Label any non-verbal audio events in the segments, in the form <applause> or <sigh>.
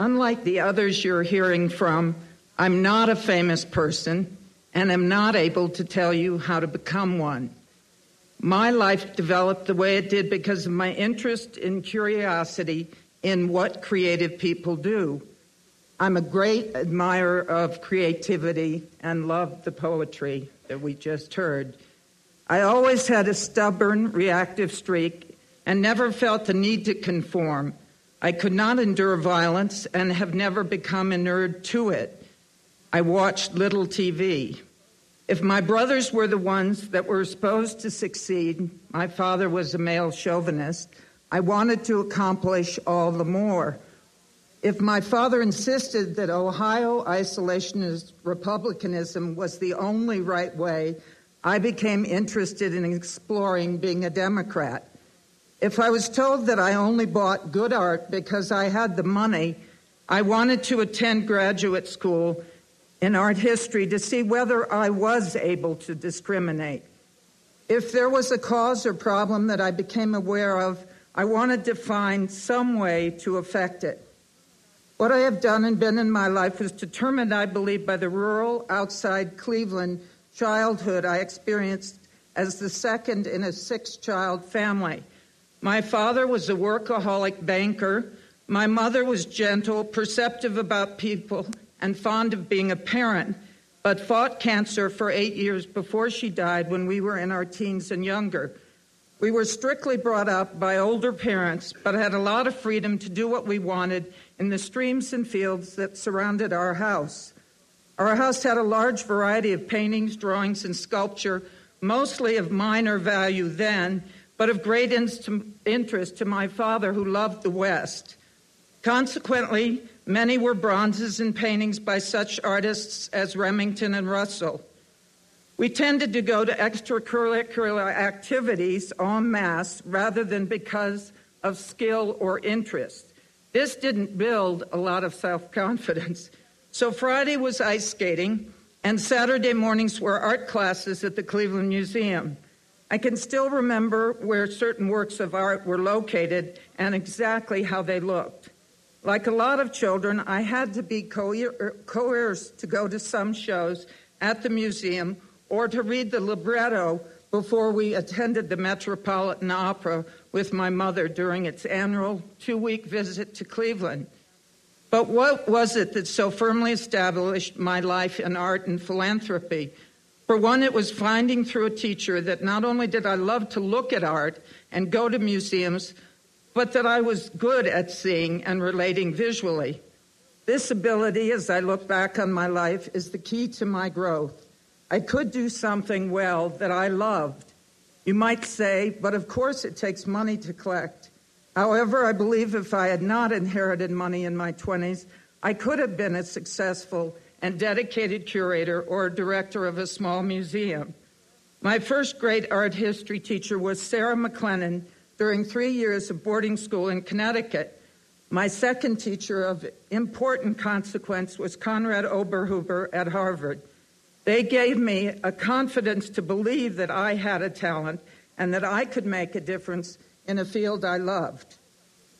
Unlike the others you're hearing from, I'm not a famous person and am not able to tell you how to become one. My life developed the way it did because of my interest and curiosity in what creative people do. I'm a great admirer of creativity and love the poetry that we just heard. I always had a stubborn, reactive streak and never felt the need to conform. I could not endure violence and have never become inured to it. I watched little TV. If my brothers were the ones that were supposed to succeed, my father was a male chauvinist, I wanted to accomplish all the more. If my father insisted that Ohio isolationist republicanism was the only right way, I became interested in exploring being a Democrat. If I was told that I only bought good art because I had the money, I wanted to attend graduate school in art history to see whether I was able to discriminate. If there was a cause or problem that I became aware of, I wanted to find some way to affect it. What I have done and been in my life was determined, I believe, by the rural, outside Cleveland childhood I experienced as the second in a six child family. My father was a workaholic banker. My mother was gentle, perceptive about people, and fond of being a parent, but fought cancer for eight years before she died when we were in our teens and younger. We were strictly brought up by older parents, but had a lot of freedom to do what we wanted in the streams and fields that surrounded our house. Our house had a large variety of paintings, drawings, and sculpture, mostly of minor value then, but of great interest to my father who loved the West. Consequently, many were bronzes and paintings by such artists as Remington and Russell. We tended to go to extracurricular activities en masse rather than because of skill or interest. This didn't build a lot of self confidence. So Friday was ice skating, and Saturday mornings were art classes at the Cleveland Museum. I can still remember where certain works of art were located and exactly how they looked. Like a lot of children, I had to be er, coerced to go to some shows at the museum or to read the libretto before we attended the Metropolitan Opera with my mother during its annual two week visit to Cleveland. But what was it that so firmly established my life in art and philanthropy? For one, it was finding through a teacher that not only did I love to look at art and go to museums, but that I was good at seeing and relating visually. This ability, as I look back on my life, is the key to my growth. I could do something well that I loved. You might say, but of course it takes money to collect. However, I believe if I had not inherited money in my 20s, I could have been as successful and dedicated curator or director of a small museum. My first great art history teacher was Sarah McLennan during three years of boarding school in Connecticut. My second teacher of important consequence was Konrad Oberhuber at Harvard. They gave me a confidence to believe that I had a talent and that I could make a difference in a field I loved.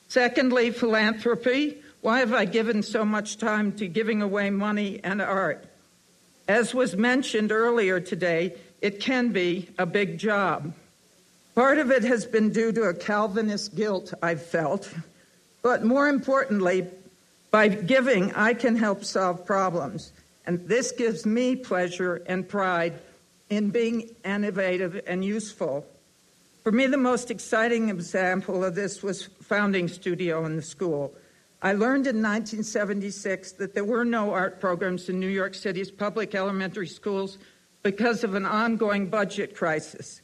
Secondly, philanthropy. Why have I given so much time to giving away money and art? As was mentioned earlier today, it can be a big job. Part of it has been due to a Calvinist guilt I've felt, but more importantly, by giving, I can help solve problems. And this gives me pleasure and pride in being innovative and useful. For me, the most exciting example of this was founding studio in the school. I learned in 1976 that there were no art programs in New York City's public elementary schools because of an ongoing budget crisis.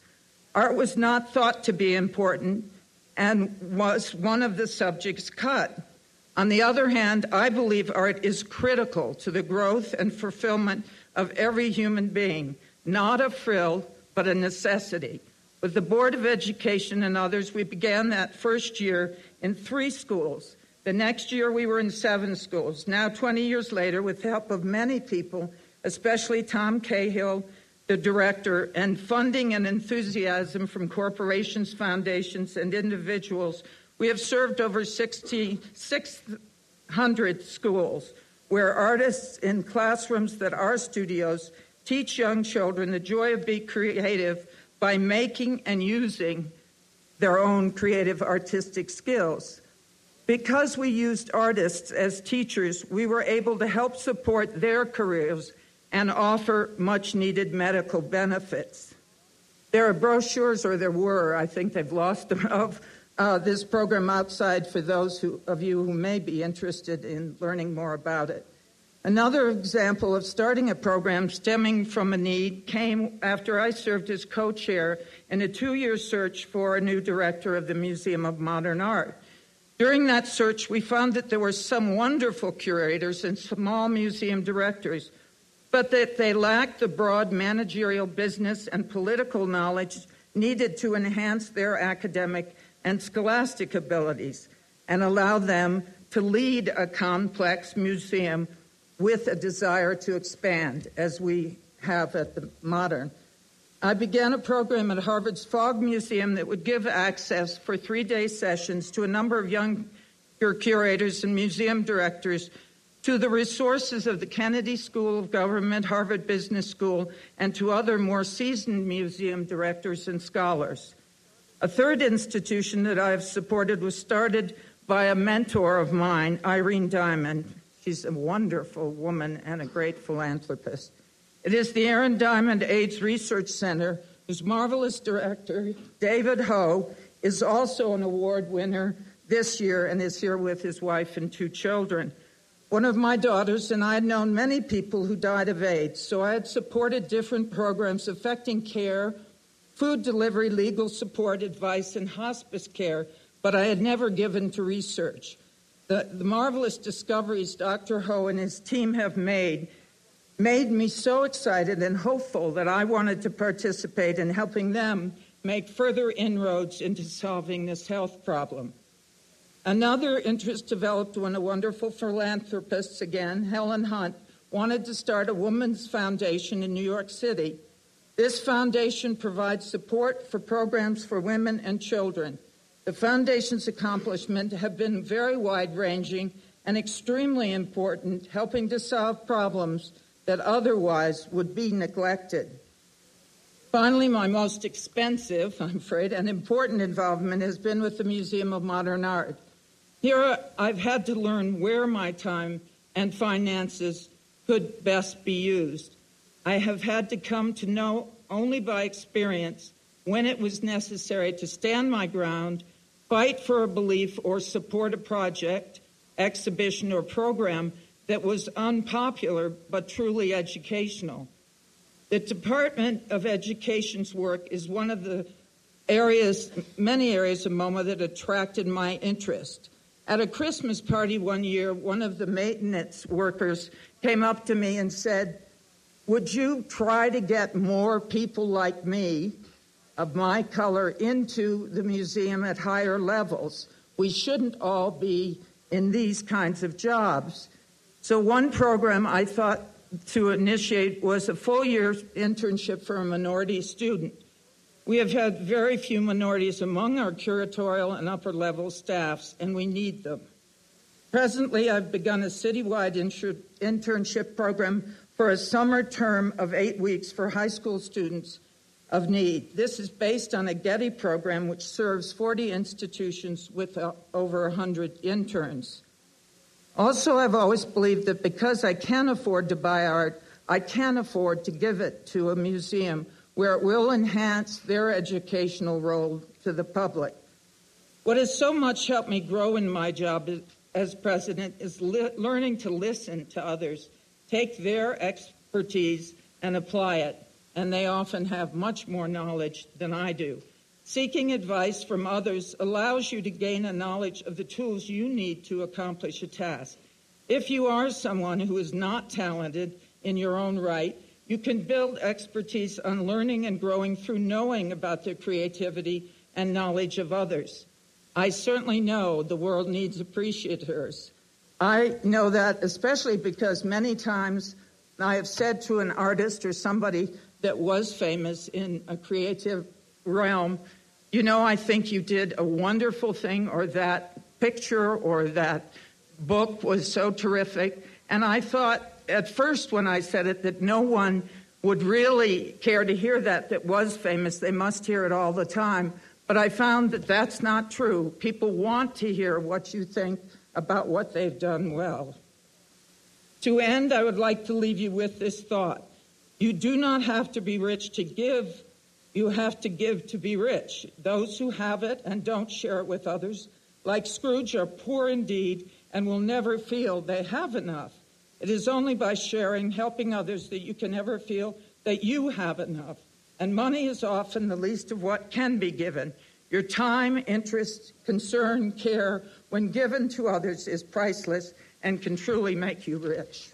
Art was not thought to be important and was one of the subjects cut. On the other hand, I believe art is critical to the growth and fulfillment of every human being, not a frill, but a necessity. With the Board of Education and others, we began that first year in three schools. The next year, we were in seven schools. Now, 20 years later, with the help of many people, especially Tom Cahill, the director, and funding and enthusiasm from corporations, foundations, and individuals, we have served over 66 100 schools where artists in classrooms that are studios teach young children the joy of being creative by making and using their own creative artistic skills. Because we used artists as teachers, we were able to help support their careers and offer much needed medical benefits. There are brochures, or there were, I think they've lost them, of uh, this program outside for those who, of you who may be interested in learning more about it. Another example of starting a program stemming from a need came after I served as co chair in a two year search for a new director of the Museum of Modern Art. During that search, we found that there were some wonderful curators and small museum directors, but that they lacked the broad managerial business and political knowledge needed to enhance their academic and scholastic abilities and allow them to lead a complex museum with a desire to expand, as we have at the modern. I began a program at Harvard's Fogg Museum that would give access for three day sessions to a number of young curators and museum directors to the resources of the Kennedy School of Government, Harvard Business School, and to other more seasoned museum directors and scholars. A third institution that I have supported was started by a mentor of mine, Irene Diamond, She's a wonderful woman and a great philanthropist. It is the Aaron Diamond AIDS Research Center, whose marvelous director, David Ho, is also an award winner this year and is here with his wife and two children. One of my daughters and I had known many people who died of AIDS, so I had supported different programs affecting care, food delivery, legal support, advice, and hospice care, but I had never given to research. The, the marvelous discoveries Dr. Ho and his team have made made me so excited and hopeful that I wanted to participate in helping them make further inroads into solving this health problem. Another interest developed when a wonderful philanthropist, again, Helen Hunt, wanted to start a women's foundation in New York City. This foundation provides support for programs for women and children. The Foundation's accomplishments have been very wide ranging and extremely important, helping to solve problems that otherwise would be neglected. Finally, my most expensive, <laughs> I'm afraid, and important involvement has been with the Museum of Modern Art. Here, I've had to learn where my time and finances could best be used. I have had to come to know only by experience when it was necessary to stand my ground fight for a belief or support a project, exhibition, or program that was unpopular but truly educational. The Department of Education's work is one of the areas, many areas of MoMA that attracted my interest. At a Christmas party one year, one of the maintenance workers came up to me and said, Would you try to get more people like me of my color into the museum at higher levels. We shouldn't all be in these kinds of jobs. So, one program I thought to initiate was a full year internship for a minority student. We have had very few minorities among our curatorial and upper level staffs, and we need them. Presently, I've begun a citywide internship program for a summer term of eight weeks for high school students of need. This is based on a Getty program which serves 40 institutions with uh, over 100 interns. Also, I've always believed that because I can afford to buy art, I can afford to give it to a museum where it will enhance their educational role to the public. What has so much helped me grow in my job as president is li- learning to listen to others, take their expertise, and apply it and they often have much more knowledge than I do. Seeking advice from others allows you to gain a knowledge of the tools you need to accomplish a task. If you are someone who is not talented in your own right, you can build expertise on learning and growing through knowing about the creativity and knowledge of others. I certainly know the world needs appreciators. I know that especially because many times I have said to an artist or somebody that was famous in a creative realm, you know, I think you did a wonderful thing, or that picture, or that book was so terrific. And I thought at first when I said it that no one would really care to hear that that was famous. They must hear it all the time. But I found that that's not true. People want to hear what you think about what they've done well. To end, I would like to leave you with this thought. You do not have to be rich to give. You have to give to be rich. Those who have it and don't share it with others, like Scrooge, are poor indeed and will never feel they have enough. It is only by sharing, helping others, that you can ever feel that you have enough. And money is often the least of what can be given. Your time, interest, concern, care, when given to others, is priceless and can truly make you rich.